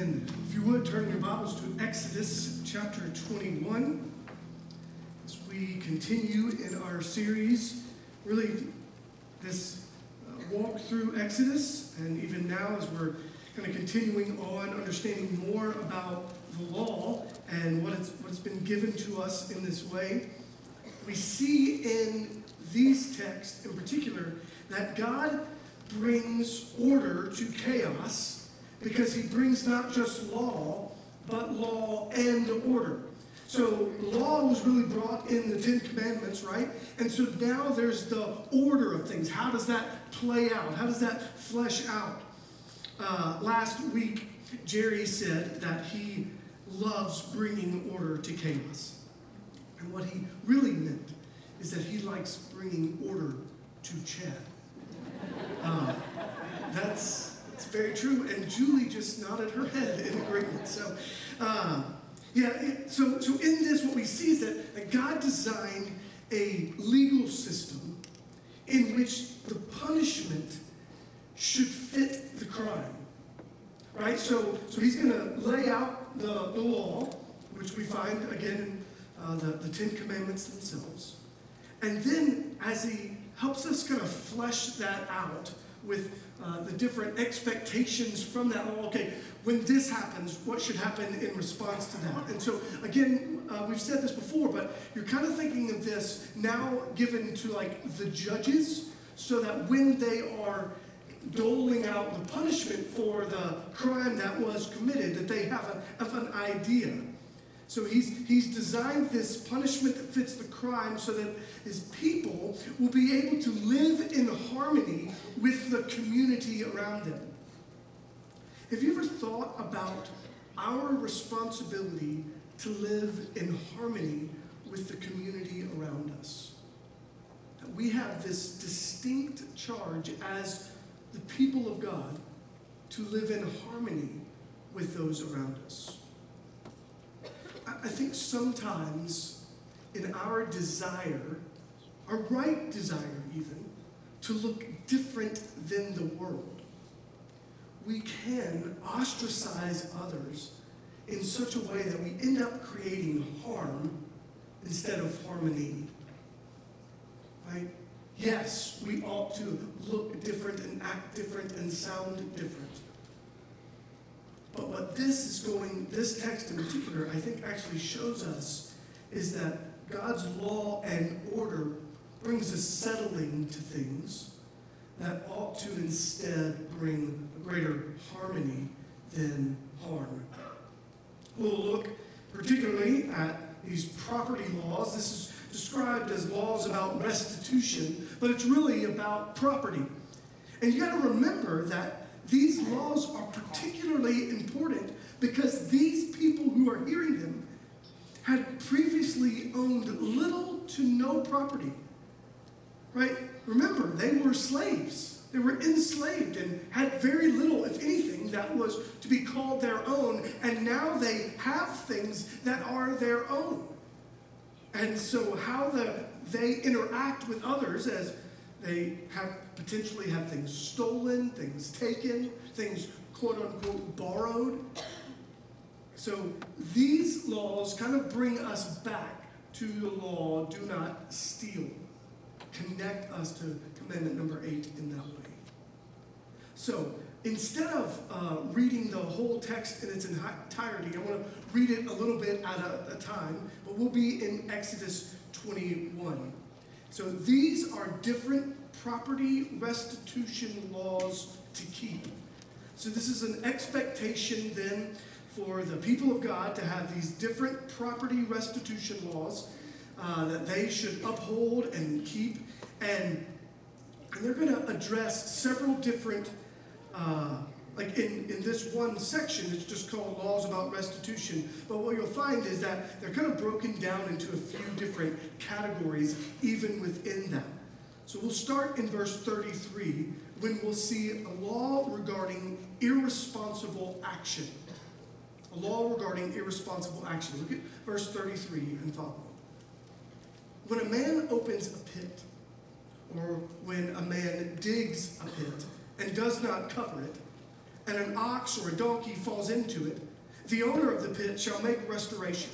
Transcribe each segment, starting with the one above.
If you would turn your Bibles to Exodus chapter 21 as we continue in our series, really this uh, walk through Exodus, and even now as we're kind of continuing on understanding more about the law and what it's, what's been given to us in this way, we see in these texts in particular that God brings order to chaos because he brings not just law, but law and order. So law was really brought in the Ten Commandments, right? And so now there's the order of things. How does that play out? How does that flesh out? Uh, last week, Jerry said that he loves bringing order to chaos. And what he really meant is that he likes bringing order to Chad. Uh, that's very true. And Julie just nodded her head in agreement. So, uh, yeah, so, so in this, what we see is that, that God designed a legal system in which the punishment should fit the crime. Right? So, so he's going to lay out the, the law, which we find again in uh, the, the Ten Commandments themselves. And then as he helps us kind of flesh that out with uh, the different expectations from that. Oh, okay, when this happens, what should happen in response to that? And so, again, uh, we've said this before, but you're kind of thinking of this now given to like the judges, so that when they are doling out the punishment for the crime that was committed, that they have, a, have an idea. So he's, he's designed this punishment that fits the crime so that his people will be able to live in harmony with the community around them. Have you ever thought about our responsibility to live in harmony with the community around us? That we have this distinct charge as the people of God to live in harmony with those around us. I think sometimes in our desire, our right desire even, to look different than the world, we can ostracize others in such a way that we end up creating harm instead of harmony. Right? Yes, we ought to look different and act different and sound different. But what this is going, this text in particular, I think actually shows us is that God's law and order brings a settling to things that ought to instead bring a greater harmony than harm. We'll look particularly at these property laws. This is described as laws about restitution, but it's really about property. And you got to remember that these laws are particularly important because these people who are hearing them had previously owned little to no property. Right? Remember, they were slaves. They were enslaved and had very little, if anything, that was to be called their own. And now they have things that are their own. And so, how the, they interact with others as they have potentially have things stolen, things taken, things quote unquote borrowed. So these laws kind of bring us back to the law do not steal. Connect us to commandment number eight in that way. So instead of uh, reading the whole text in its entirety, I want to read it a little bit at a, a time, but we'll be in Exodus 21. So these are different property restitution laws to keep. So this is an expectation then for the people of God to have these different property restitution laws uh, that they should uphold and keep. And, and they're going to address several different, uh, like in, in this one section, it's just called Laws About Restitution. But what you'll find is that they're kind of broken down into a few different categories, even within that. So we'll start in verse 33 when we'll see a law regarding irresponsible action. A law regarding irresponsible action. Look at verse 33 and follow. When a man opens a pit, or when a man digs a pit and does not cover it, and an ox or a donkey falls into it, the owner of the pit shall make restoration.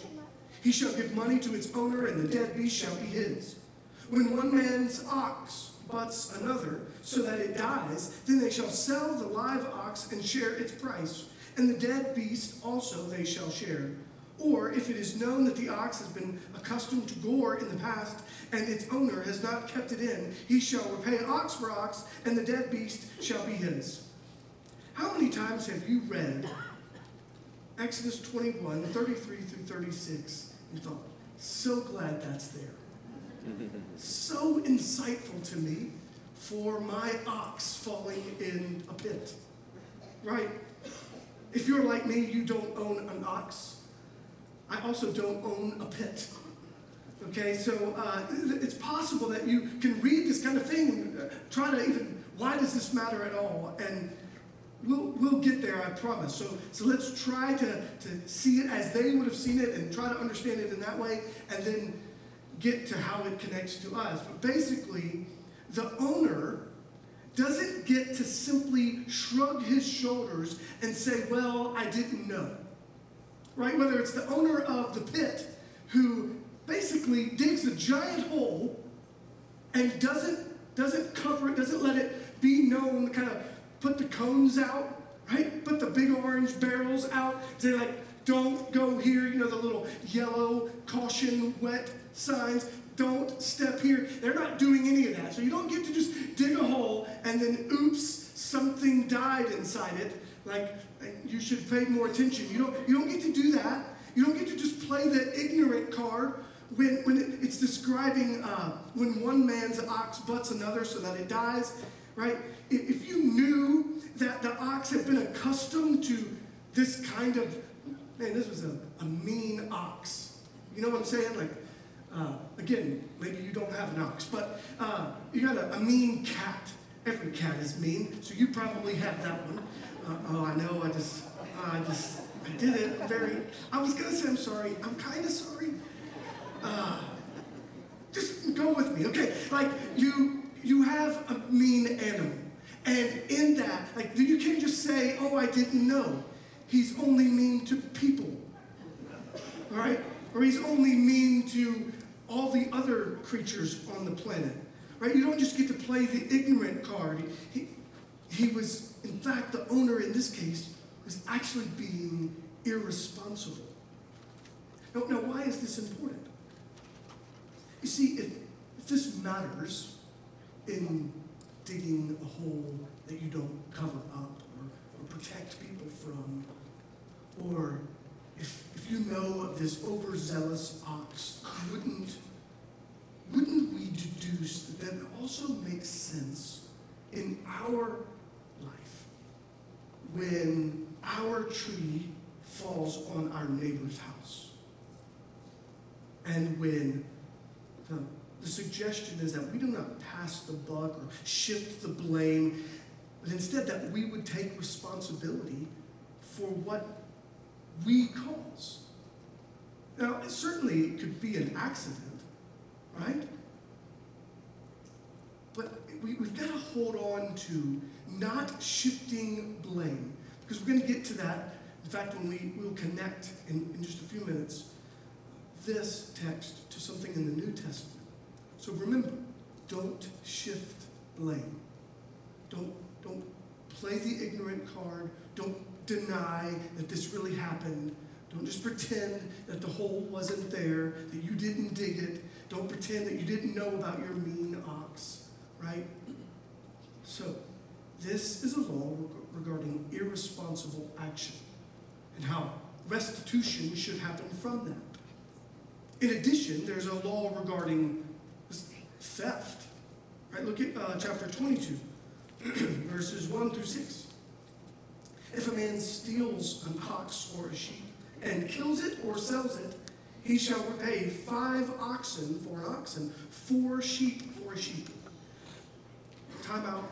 He shall give money to its owner, and the dead beast shall be his. When one man's ox butts another, so that it dies, then they shall sell the live ox and share its price, and the dead beast also they shall share. Or if it is known that the ox has been accustomed to gore in the past, and its owner has not kept it in, he shall repay ox for ox, and the dead beast shall be his. How many times have you read Exodus 21, 33 through 36, and thought, so glad that's there? So insightful to me for my ox falling in a pit. Right? If you're like me, you don't own an ox. I also don't own a pit. Okay, so uh, it's possible that you can read this kind of thing uh, try to even, why does this matter at all? And we'll, we'll get there, I promise. So, so let's try to, to see it as they would have seen it and try to understand it in that way and then get to how it connects to us. But basically, the owner doesn't get to simply shrug his shoulders and say, Well, I didn't know. Right? Whether it's the owner of the pit who basically digs a giant hole and doesn't, doesn't cover it, doesn't let it be known, kind of put the cones out, right? Put the big orange barrels out. Say, like, don't go here, you know, the little yellow caution wet signs. Don't step here. They're not doing any of that. So you don't get to just dig a hole and then, oops, something died inside it. Like, you should pay more attention. You don't, you don't get to do that. You don't get to just play the ignorant card when, when it, it's describing uh, when one man's ox butts another so that it dies, right? If, if you knew that the ox had been accustomed to this kind of, man, this was a, a mean ox. You know what I'm saying? Like, uh, again, maybe you don't have an ox, but uh, you got a, a, mean cat. Every cat is mean, so you probably have that one. Uh, oh, I know. I just, I just, I did it. Very. I was gonna say I'm sorry. I'm kind of sorry. Uh, just go with me, okay? Like you, you have a mean animal, and in that, like you can't just say, "Oh, I didn't know." He's only mean to people, all right? Or he's only mean to all the other creatures on the planet, right? You don't just get to play the ignorant card. He, he was, in fact, the owner in this case was actually being irresponsible. Now, now why is this important? You see, if, if this matters in digging a hole that you don't cover up or, or protect people from, or if, you know of this overzealous ox, wouldn't, wouldn't we deduce that that also makes sense in our life when our tree falls on our neighbor's house? And when the, the suggestion is that we do not pass the buck or shift the blame, but instead that we would take responsibility for what we cause. Now, it certainly could be an accident, right? But we, we've got to hold on to not shifting blame, because we're going to get to that. In fact, when we will connect in, in just a few minutes this text to something in the New Testament. So remember, don't shift blame. Don't, don't play the ignorant card. Don't deny that this really happened. Don't just pretend that the hole wasn't there, that you didn't dig it. Don't pretend that you didn't know about your mean ox, right? So, this is a law regarding irresponsible action and how restitution should happen from that. In addition, there's a law regarding theft. Right? Look at uh, chapter 22, verses 1 through 6. If a man steals an ox or a sheep and kills it or sells it, he shall repay five oxen for an oxen, four sheep for a sheep. Time out.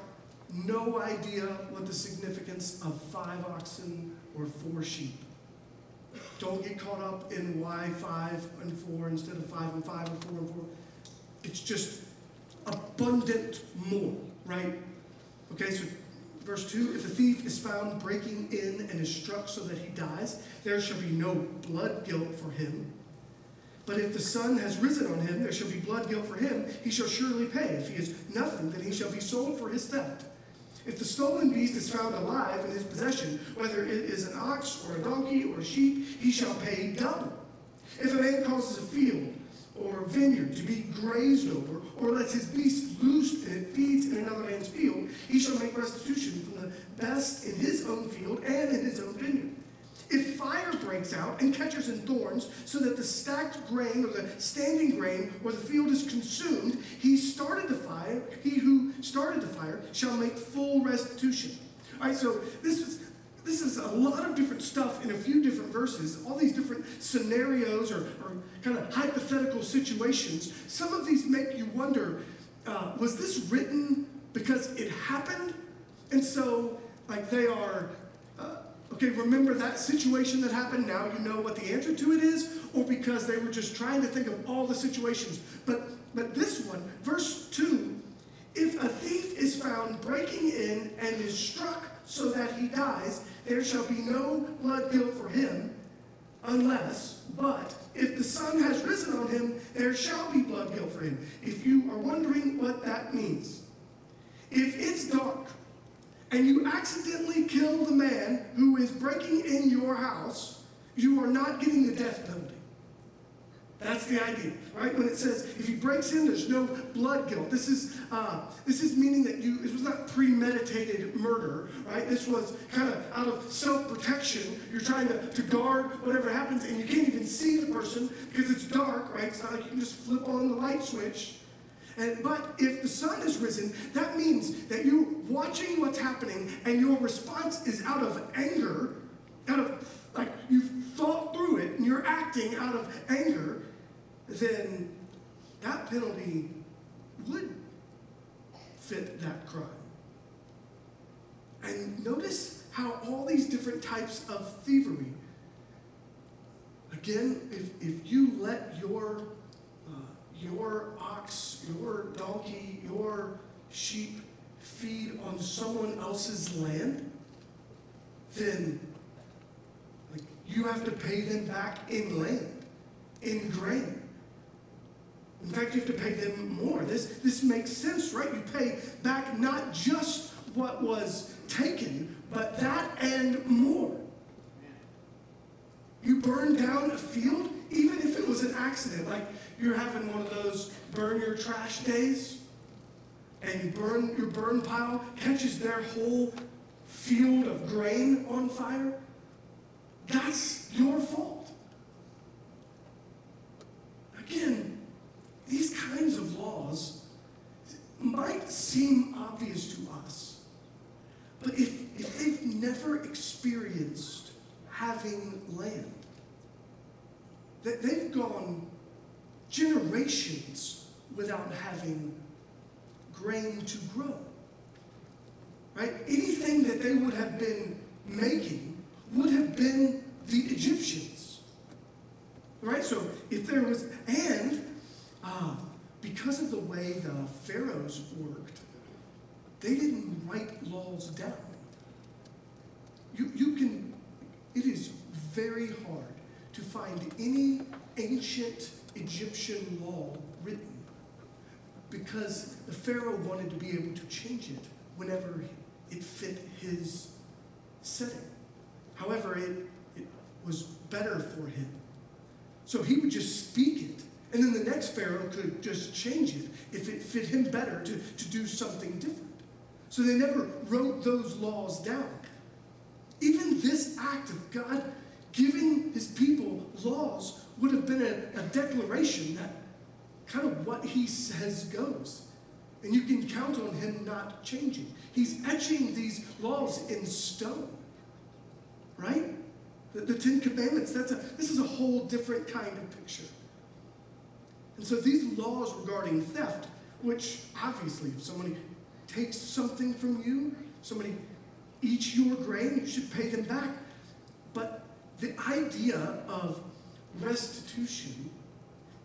No idea what the significance of five oxen or four sheep. Don't get caught up in why five and four instead of five and five or four and four. It's just abundant more, right? Okay, so verse 2 If a thief is found breaking in and is struck so that he dies, there shall be no blood guilt for him. But if the sun has risen on him, there shall be blood guilt for him. He shall surely pay. If he is nothing, then he shall be sold for his theft. If the stolen beast is found alive in his possession, whether it is an ox or a donkey or a sheep, he shall pay double. If a man causes a field or a vineyard to be grazed over, or lets his beast loose it feeds in another man's field, he shall make restitution from the best in his own field and in his own vineyard. If fire breaks out and catches in thorns, so that the stacked grain or the standing grain or the field is consumed, he started the fire, he who started the fire shall make full restitution. All right, so this is this is a lot of different stuff in a few different verses, all these different scenarios or, or kind of hypothetical situations. Some of these make you wonder uh, was this written because it happened? And so, like, they are, uh, okay, remember that situation that happened, now you know what the answer to it is, or because they were just trying to think of all the situations. But, but this one, verse 2 if a thief is found breaking in and is struck so that he dies, there shall be no blood guilt for him, unless, but, if the sun has risen on him, there shall be blood guilt for him. If you are wondering what that means, if it's dark and you accidentally kill the man who is breaking in your house, you are not getting the death penalty. That's the idea, right? When it says if he breaks in, there's no blood guilt. This is uh, this is meaning that you it was not premeditated murder, right? This was kind of out of self-protection. You're trying to, to guard whatever happens, and you can't even see the person because it's dark, right? It's not like you can just flip on the light switch. And, but if the sun has risen, that means that you're watching what's happening and your response is out of anger, out of like you've thought through it and you're acting out of anger then that penalty would fit that crime. And notice how all these different types of thievery, again, if, if you let your, uh, your ox, your donkey, your sheep feed on someone else's land, then like, you have to pay them back in land, in grain. In fact, you have to pay them more. This, this makes sense, right? You pay back not just what was taken, but that and more. You burn down a field, even if it was an accident, like you're having one of those burn your trash days, and you burn your burn pile catches their whole field of grain on fire. That's your fault. Again, these kinds of laws might seem obvious to us, but if, if they've never experienced having land, that they've gone generations without having grain to grow. Right? Anything that they would have been making would have been the Egyptians. Right? So if there was, and uh, because of the way the pharaohs worked, they didn't write laws down. You, you can, it is very hard to find any ancient Egyptian law written because the Pharaoh wanted to be able to change it whenever it fit his setting. However, it, it was better for him. So he would just speak it and then the next Pharaoh could just change it if it fit him better to, to do something different. So they never wrote those laws down. Even this act of God giving his people laws would have been a, a declaration that kind of what he says goes. And you can count on him not changing. He's etching these laws in stone. Right? The, the Ten Commandments, that's a, this is a whole different kind of picture. And so these laws regarding theft, which obviously if somebody takes something from you, somebody eats your grain, you should pay them back. But the idea of restitution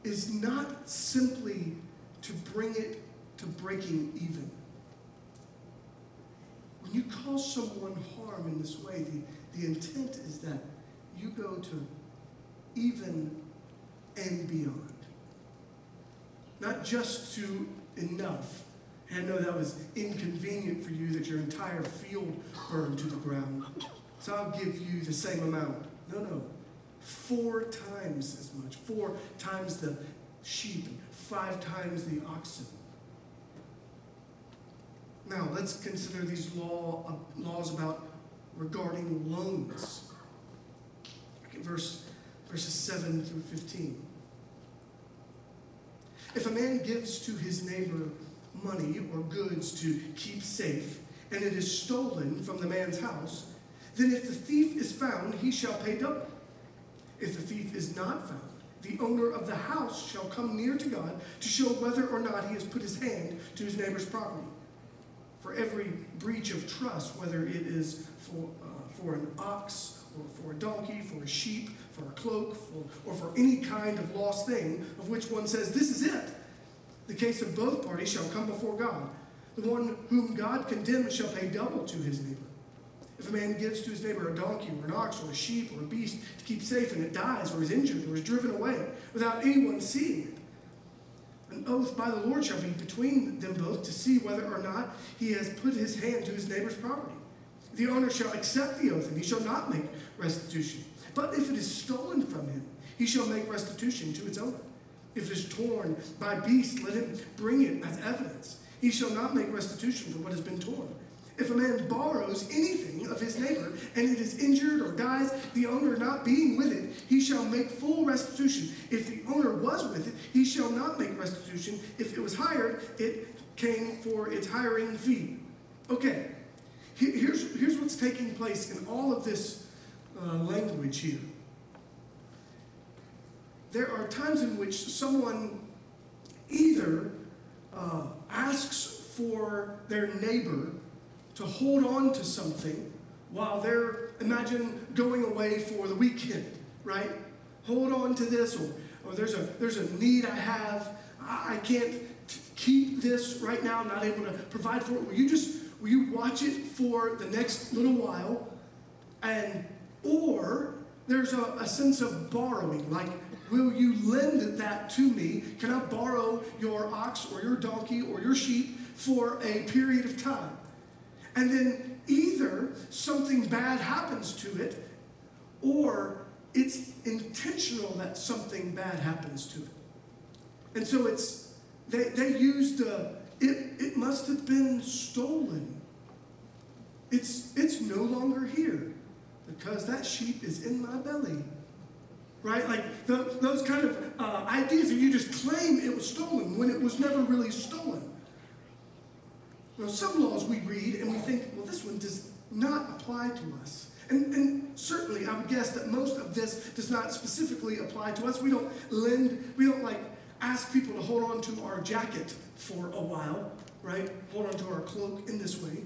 is not simply to bring it to breaking even. When you cause someone harm in this way, the, the intent is that you go to even and beyond. Not just to enough. And I know that was inconvenient for you that your entire field burned to the ground. So I'll give you the same amount. No, no. Four times as much. Four times the sheep, five times the oxen. Now, let's consider these law, uh, laws about regarding loans. Verse, verses 7 through 15. If a man gives to his neighbor money or goods to keep safe, and it is stolen from the man's house, then if the thief is found, he shall pay double. If the thief is not found, the owner of the house shall come near to God to show whether or not he has put his hand to his neighbor's property. For every breach of trust, whether it is for, uh, for an ox or for a donkey, for a sheep, for a cloak, for, or for any kind of lost thing, of which one says, This is it. The case of both parties shall come before God. The one whom God condemns shall pay double to his neighbor. If a man gives to his neighbor a donkey or an ox or a sheep or a beast to keep safe and it dies or is injured or is driven away without anyone seeing it, an oath by the Lord shall be between them both to see whether or not he has put his hand to his neighbor's property. The owner shall accept the oath and he shall not make restitution. But if it is stolen from him, he shall make restitution to its owner. If it is torn by beast, let him bring it as evidence. He shall not make restitution for what has been torn. If a man borrows anything of his neighbor and it is injured or dies, the owner not being with it, he shall make full restitution. If the owner was with it, he shall not make restitution. If it was hired, it came for its hiring fee. Okay, here's, here's what's taking place in all of this uh, language here. There are times in which someone either uh, asks for their neighbor to hold on to something while they're, imagine, going away for the weekend, right? Hold on to this, or, or there's, a, there's a need I have. I, I can't t- keep this right now, I'm not able to provide for it. Will you just, will you watch it for the next little while? And, or there's a, a sense of borrowing, like, Will you lend that to me? Can I borrow your ox or your donkey or your sheep for a period of time? And then either something bad happens to it, or it's intentional that something bad happens to it. And so it's, they, they used, uh, it, it must have been stolen. It's, it's no longer here because that sheep is in my belly. Right? Like the, those kind of uh, ideas that you just claim it was stolen when it was never really stolen. Now, some laws we read and we think, well, this one does not apply to us. And, and, certainly, I would guess that most of this does not specifically apply to us. We don't lend, we don't like ask people to hold on to our jacket for a while, right? Hold on to our cloak in this way.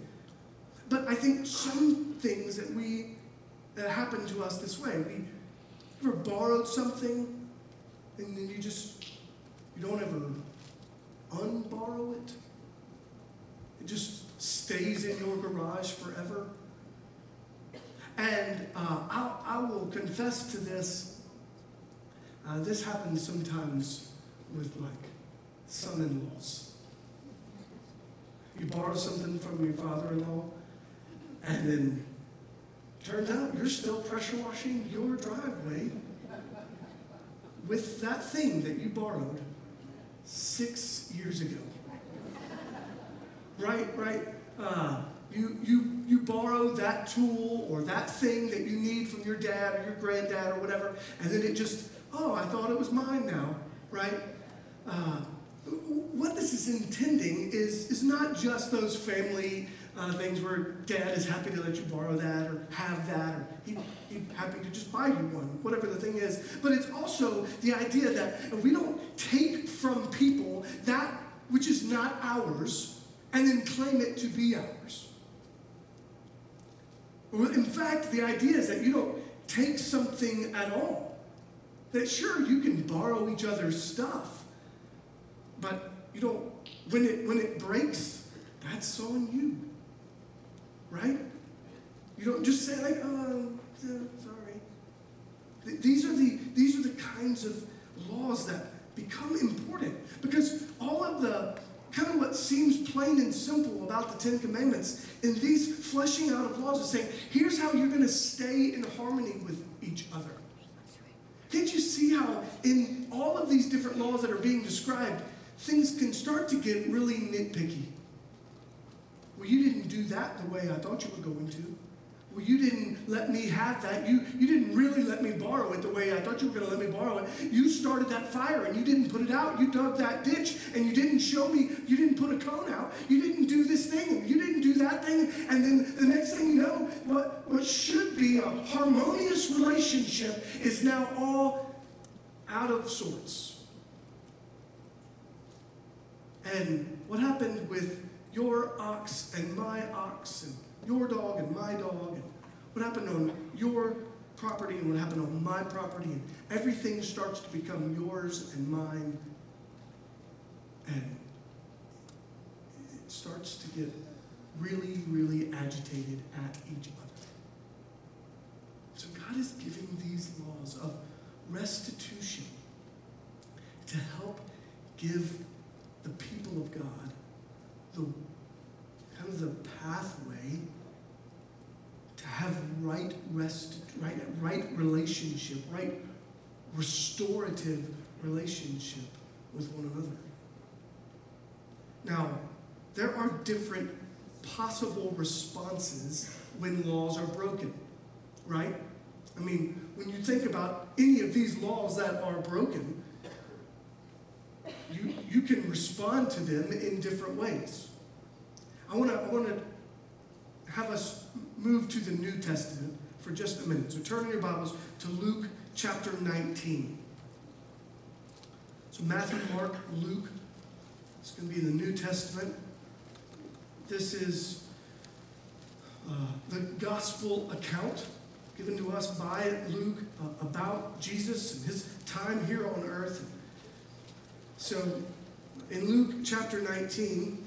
But I think some things that we that happen to us this way. We ever borrowed something and then you just you don't ever unborrow it? It just stays in your garage forever. And uh, I'll, I will confess to this. Uh, this happens sometimes with like son in laws. You borrow something from your father in law, and then turns out you're still pressure washing your driveway with that thing that you borrowed six years ago right, right. Uh, you, you, you borrow that tool or that thing that you need from your dad or your granddad or whatever, and then it just, oh, I thought it was mine now, right? Uh, what this is intending is, is not just those family uh, things where dad is happy to let you borrow that or have that, or he, he's happy to just buy you one, whatever the thing is. But it's also the idea that we don't take from people that which is not ours and then claim it to be ours. In fact, the idea is that you don't take something at all. That sure, you can borrow each other's stuff, but you don't, when it, when it breaks, that's on you. Right? You don't just say like, oh, sorry. These are the these are the kinds of laws that become important because all of the kind of what seems plain and simple about the Ten Commandments in these fleshing out of laws is saying, here's how you're going to stay in harmony with each other. Can't you see how in all of these different laws that are being described, things can start to get really nitpicky? Well, you didn't do that the way I thought you were going to. Well, you didn't let me have that. You, you didn't really let me borrow it the way I thought you were going to let me borrow it. You started that fire and you didn't put it out. You dug that ditch and you didn't show me, you didn't put a cone out. You didn't do this thing. You didn't do that thing. And then the next thing you know, what, what should be a harmonious relationship is now all out of sorts. And what happened with your ox and my ox and your dog and my dog, and what happened on your property and what happened on my property, and everything starts to become yours and mine. And it starts to get really, really agitated at each other. So God is giving these laws of restitution to help give the people of God the of the pathway to have right rest, right, right relationship, right restorative relationship with one another. Now, there are different possible responses when laws are broken, right? I mean, when you think about any of these laws that are broken, you, you can respond to them in different ways. I want to I have us move to the New Testament for just a minute. So turn in your Bibles to Luke chapter 19. So Matthew, Mark, Luke. It's going to be in the New Testament. This is uh, the gospel account given to us by Luke uh, about Jesus and his time here on earth. So in Luke chapter 19,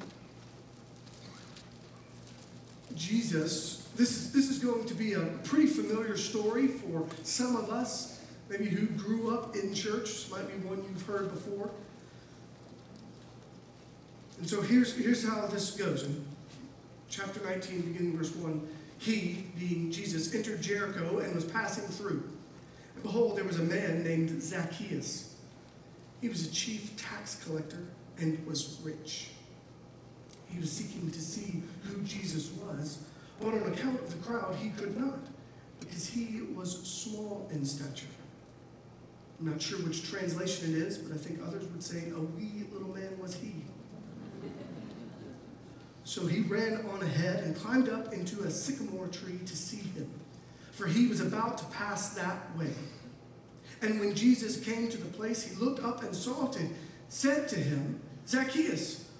Jesus, this is, this is going to be a pretty familiar story for some of us, maybe who grew up in church. This might be one you've heard before. And so here's, here's how this goes. In chapter 19, beginning verse 1, he, being Jesus, entered Jericho and was passing through. And behold, there was a man named Zacchaeus. He was a chief tax collector and was rich. He was seeking to see who Jesus was, but on account of the crowd, he could not, because he was small in stature. I'm not sure which translation it is, but I think others would say, A wee little man was he. So he ran on ahead and climbed up into a sycamore tree to see him, for he was about to pass that way. And when Jesus came to the place, he looked up and saw it and said to him, Zacchaeus,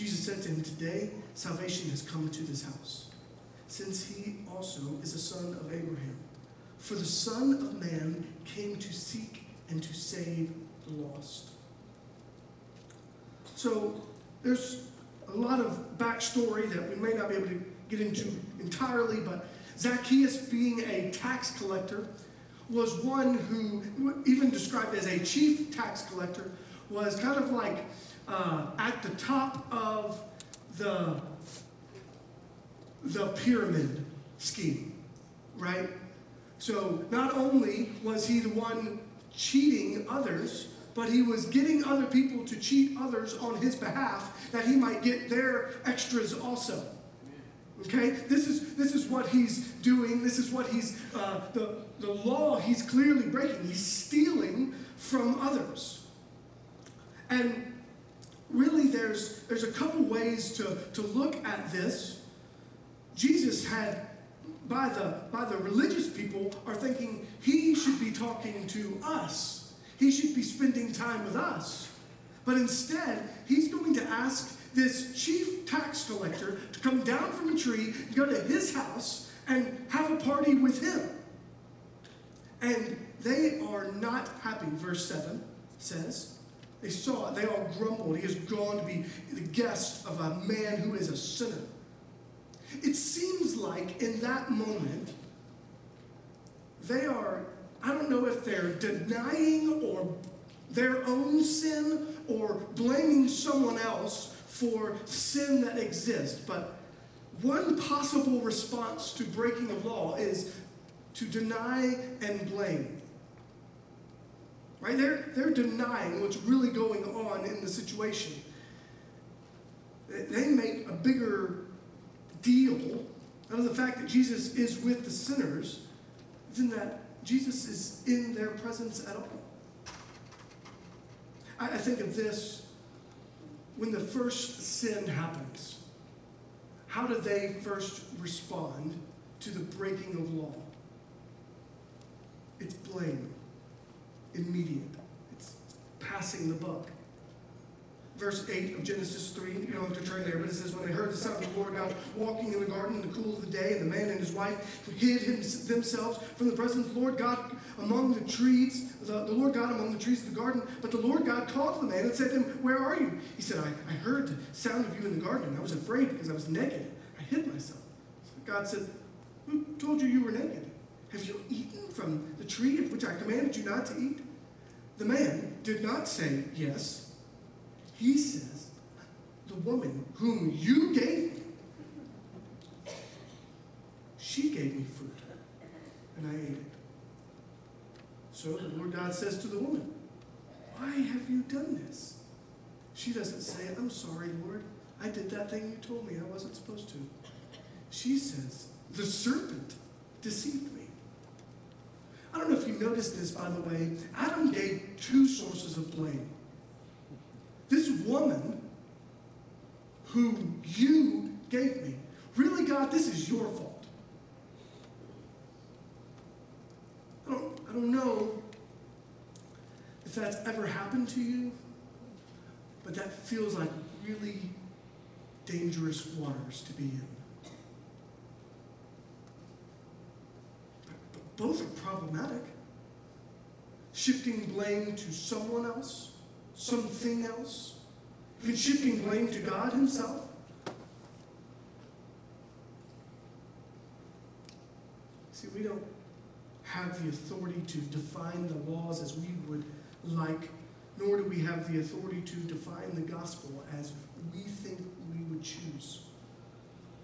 Jesus said to him, Today salvation has come to this house, since he also is a son of Abraham. For the Son of Man came to seek and to save the lost. So there's a lot of backstory that we may not be able to get into entirely, but Zacchaeus, being a tax collector, was one who, even described as a chief tax collector, was kind of like uh, at the top of the, the pyramid scheme, right? So not only was he the one cheating others, but he was getting other people to cheat others on his behalf that he might get their extras also. Okay, this is this is what he's doing. This is what he's uh, the the law he's clearly breaking. He's stealing from others, and really there's, there's a couple ways to, to look at this. Jesus had by the, by the religious people are thinking he should be talking to us. He should be spending time with us. But instead, he's going to ask this chief tax collector to come down from a tree, go to his house, and have a party with him. And they are not happy, verse 7 says. They saw it, they all grumbled. He has gone to be the guest of a man who is a sinner. It seems like in that moment, they are, I don't know if they're denying or their own sin or blaming someone else for sin that exists, but one possible response to breaking of law is to deny and blame. Right? They're, they're denying what's really going on in the situation. They make a bigger deal out of the fact that Jesus is with the sinners than that Jesus is in their presence at all. I, I think of this when the first sin happens. How do they first respond to the breaking of law? It's blame, immediate. It's passing the buck verse 8 of Genesis 3. You don't have to turn there, but it says, When they heard the sound of the Lord God walking in the garden in the cool of the day, and the man and his wife hid him, themselves from the presence of the Lord God among the trees, the, the, Lord God among the trees of the garden. But the Lord God called to the man and said to him, Where are you? He said, I, I heard the sound of you in the garden, and I was afraid because I was naked. I hid myself. God said, Who told you you were naked? Have you eaten from the tree of which I commanded you not to eat? The man did not say, Yes. He says, the woman whom you gave me, she gave me fruit, and I ate it. So the Lord God says to the woman, Why have you done this? She doesn't say, I'm sorry, Lord. I did that thing you told me I wasn't supposed to. She says, The serpent deceived me. I don't know if you noticed this, by the way. Adam gave two sources of blame. This woman who you gave me. Really, God, this is your fault. I don't, I don't know if that's ever happened to you, but that feels like really dangerous waters to be in. But, but both are problematic. Shifting blame to someone else something else? Even shifting blame to God Himself? See, we don't have the authority to define the laws as we would like, nor do we have the authority to define the gospel as we think we would choose.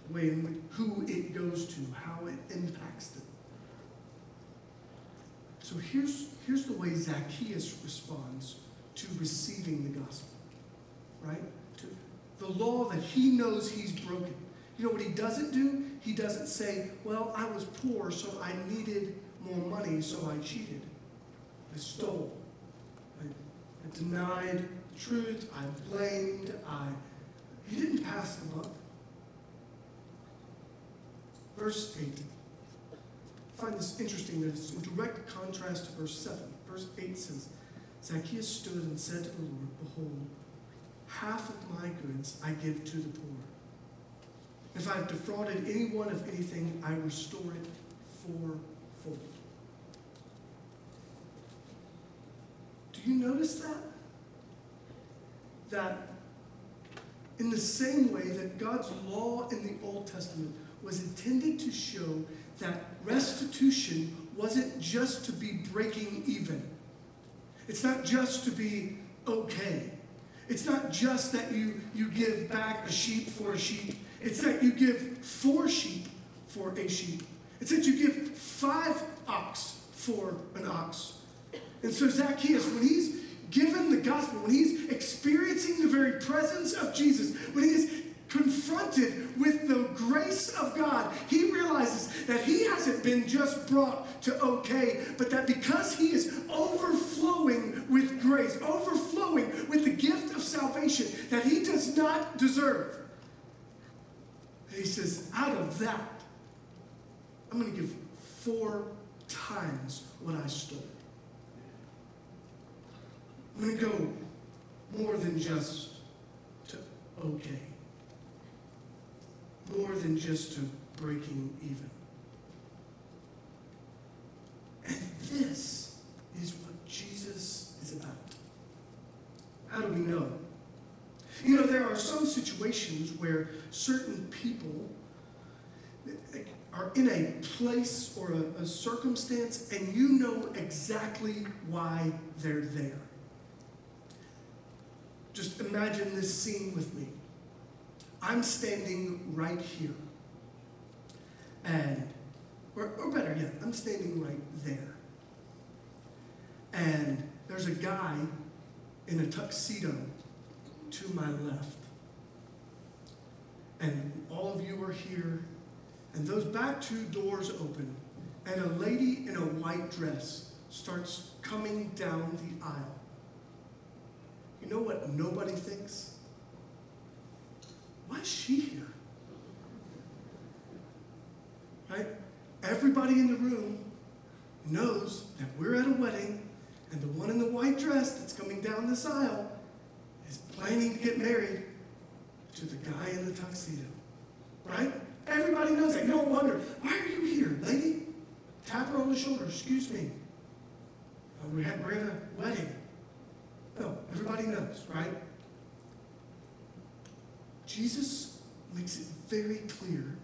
The way in which, who it goes to, how it impacts them. So here's, here's the way Zacchaeus responds to receiving the gospel, right? To the law that he knows he's broken. You know what he doesn't do? He doesn't say, Well, I was poor, so I needed more money, so I cheated. I stole. I, I denied the truth. I blamed. I. He didn't pass the buck. Verse 8. Find this interesting that it's in direct contrast to verse 7. Verse 8 says, Zacchaeus stood and said to the Lord, Behold, half of my goods I give to the poor. If I have defrauded anyone of anything, I restore it fourfold. Do you notice that? That in the same way that God's law in the Old Testament was intended to show that restitution wasn't just to be breaking even it's not just to be okay. It's not just that you, you give back a sheep for a sheep. It's that you give four sheep for a sheep. It's that you give five ox for an ox. And so Zacchaeus, when he's given the gospel, when he's experiencing the very presence of Jesus, when he is confronted with the grace of God, he realizes that he hasn't been just brought to okay, but that because he is overflowing with grace, overflowing with the gift of salvation that he does not deserve. He says, out of that, I'm going to give four times what I stole. I'm going to go more than just to okay, more than just to breaking even. And this is what Jesus is about. How do we know? You know, there are some situations where certain people are in a place or a, a, circumstance and you know exactly why they're there. Just imagine this scene with me. I'm standing right here. And, or, or better yet, I'm standing right there. And there's a guy in a tuxedo to my left. And all of you are here, and those back two doors open, and a lady in a white dress starts coming down the aisle. You know what nobody thinks? Why is she here? Right? Everybody in the room knows that we're at a wedding, and the one in the white dress that's coming down this aisle is planning to get married to the guy in the tuxedo. Right? Everybody knows that. Don't wonder, why are you here, lady? Tap her on the shoulder. Excuse me. Uh, we're at, we're at a wedding. No, everybody knows, right? Jesus makes it very clear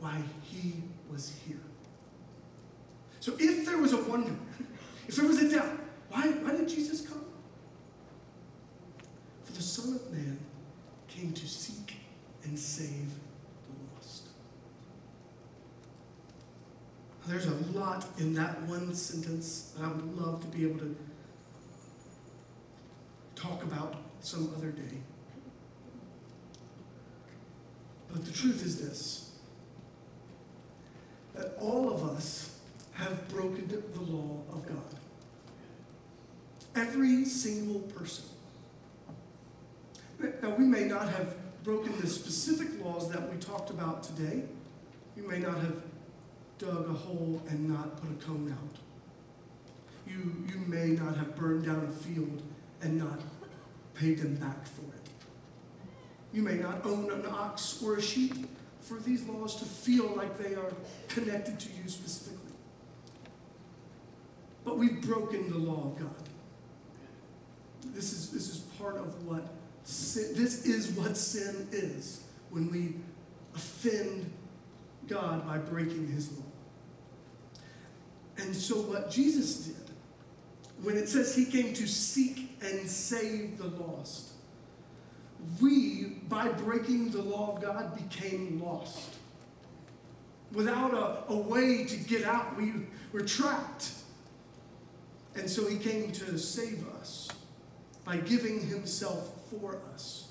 why he was here. So if there was a wonder, if there was a doubt, why, why did Jesus come? For the Son of Man came to seek and save the lost. There's a lot in that one sentence that I would love to be able to talk about some other day. But the truth is this that all of us have broken the law of God. Every single person. Now, we may not have broken the specific laws that we talked about today. You may not have dug a hole and not put a cone out. You, you may not have burned down a field and not paid them back for it. You may not own an ox or a sheep for these laws to feel like they are connected to you specifically. But we've broken the law of God. This is, this is part of what sin, this is what sin is when we offend God by breaking his law. And so what Jesus did when it says he came to seek and save the lost, we, by breaking the law of God, became lost. Without a, a way to get out, we were trapped. And so he came to save us by giving himself for us.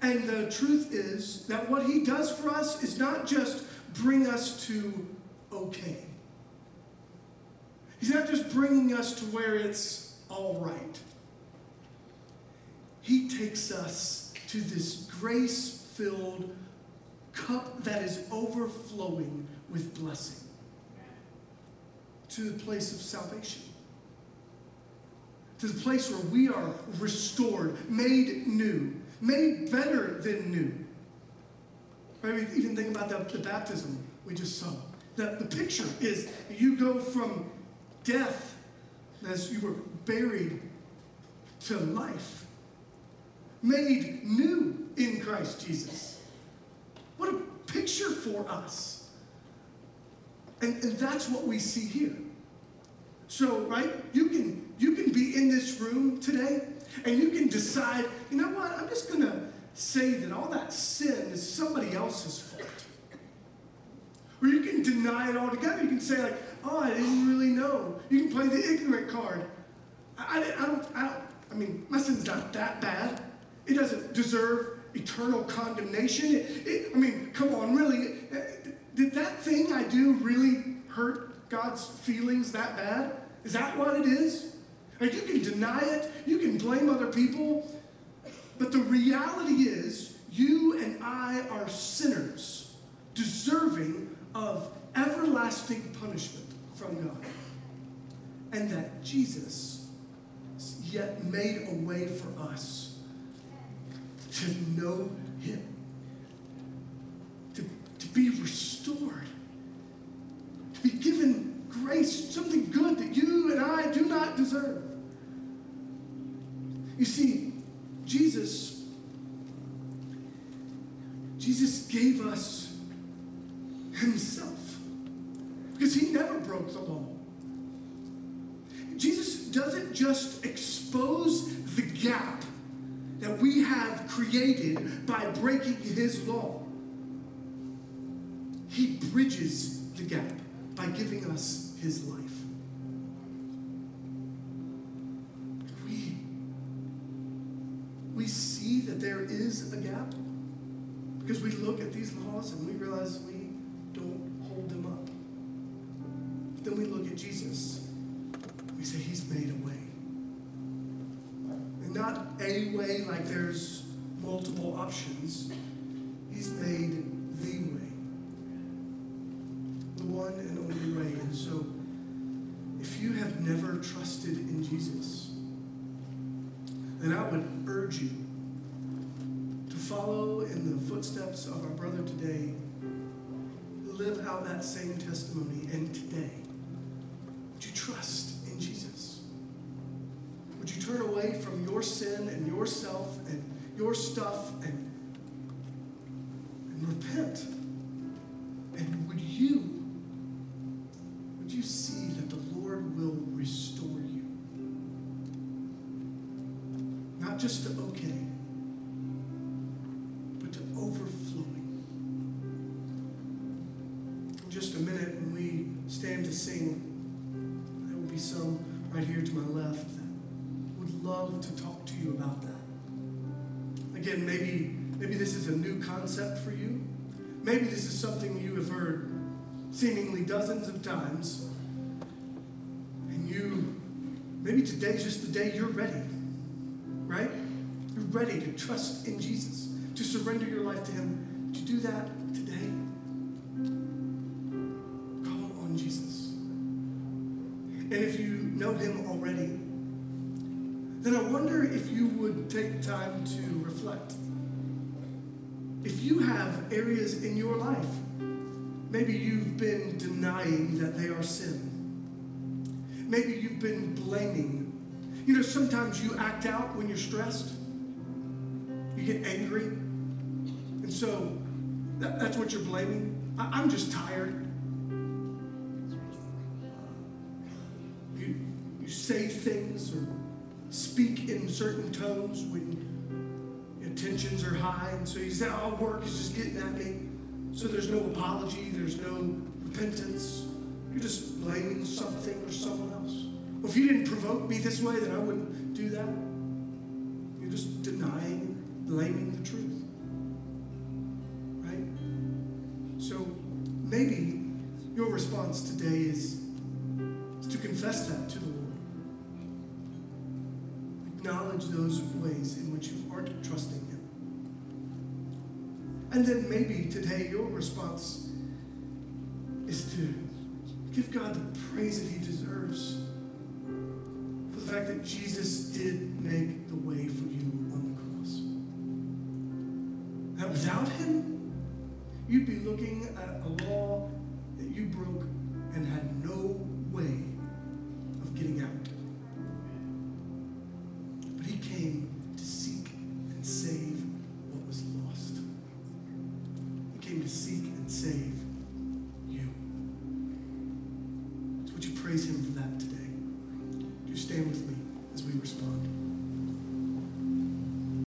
And the truth is that what he does for us is not just bring us to okay. He's not just bringing us to where it's all right. He takes us to this grace filled cup that is overflowing with blessing, to the place of salvation, to the place where we are restored, made new, made better than new. Right? Even think about the, the baptism we just saw. The, the picture is you go from death as you were buried to life, made new in Christ Jesus. What a picture for us. And, and that's what we see here. So, right, you can you can be in this room today and you can decide, you know what, I'm just gonna say that all that sin is somebody else's fault. Or you can deny it altogether. You can say, like, oh, I didn't really know. You can play the ignorant card. I, I, I, don't, I don't, I mean, my sin's not that bad. It doesn't deserve eternal condemnation. It, it, I mean, come on, really? Did that thing I do really hurt God's feelings that bad? Is that what it is? You can deny it, you can blame other people, but the reality is, you and I are sinners, deserving of everlasting punishment from God. And that Jesus yet made a way for us to know Him, to, to be restored, to be given grace, something good that you and I do not deserve. You see, Jesus, Jesus gave us Himself because He never broke the law. Jesus doesn't just expose the gap that we have created by breaking His law, He bridges the gap by giving us His life. We, we see that there is a gap because we look at these laws and we realize we don't hold them up. Like there's multiple options. He's made the way. The one and only way. And so if you have never trusted in Jesus, then I would urge you to follow in the footsteps of our brother today, live out that same testimony, and today, would you trust in Jesus? Would you turn away from your sin and yourself and your stuff and, and repent? And would you, would you see that the Lord will restore you? Not just to okay, but to overflowing. In just a minute, when we stand to sing, there will be some right here to my left love to talk to you about that. Again, maybe, maybe this is a new concept for you. Maybe this is something you have heard seemingly dozens of times. And you, maybe today's just the day you're ready, right? You're ready to trust in Jesus, to surrender your life to Him. To do that today, if you would take time to reflect. If you have areas in your life, maybe you've been denying that they are sin. Maybe you've been blaming. You know, sometimes you act out when you're stressed, you get angry. And so that, that's what you're blaming. I, I'm just tired. You, you say things or speak in certain tones when tensions are high, and so you say, "Oh, work is just getting at me." So there's no apology, there's no repentance. You're just blaming something or someone else. Well, if you didn't provoke me this way, then I wouldn't do that. You're just denying, blaming the truth, right? So maybe your response today is to confess that to the Lord acknowledge those ways in which you aren't trusting Him. And then maybe today your response is to give God the praise that He deserves for the fact that Jesus did make the way for you on the cross. That without Him, you'd be looking at a law that you broke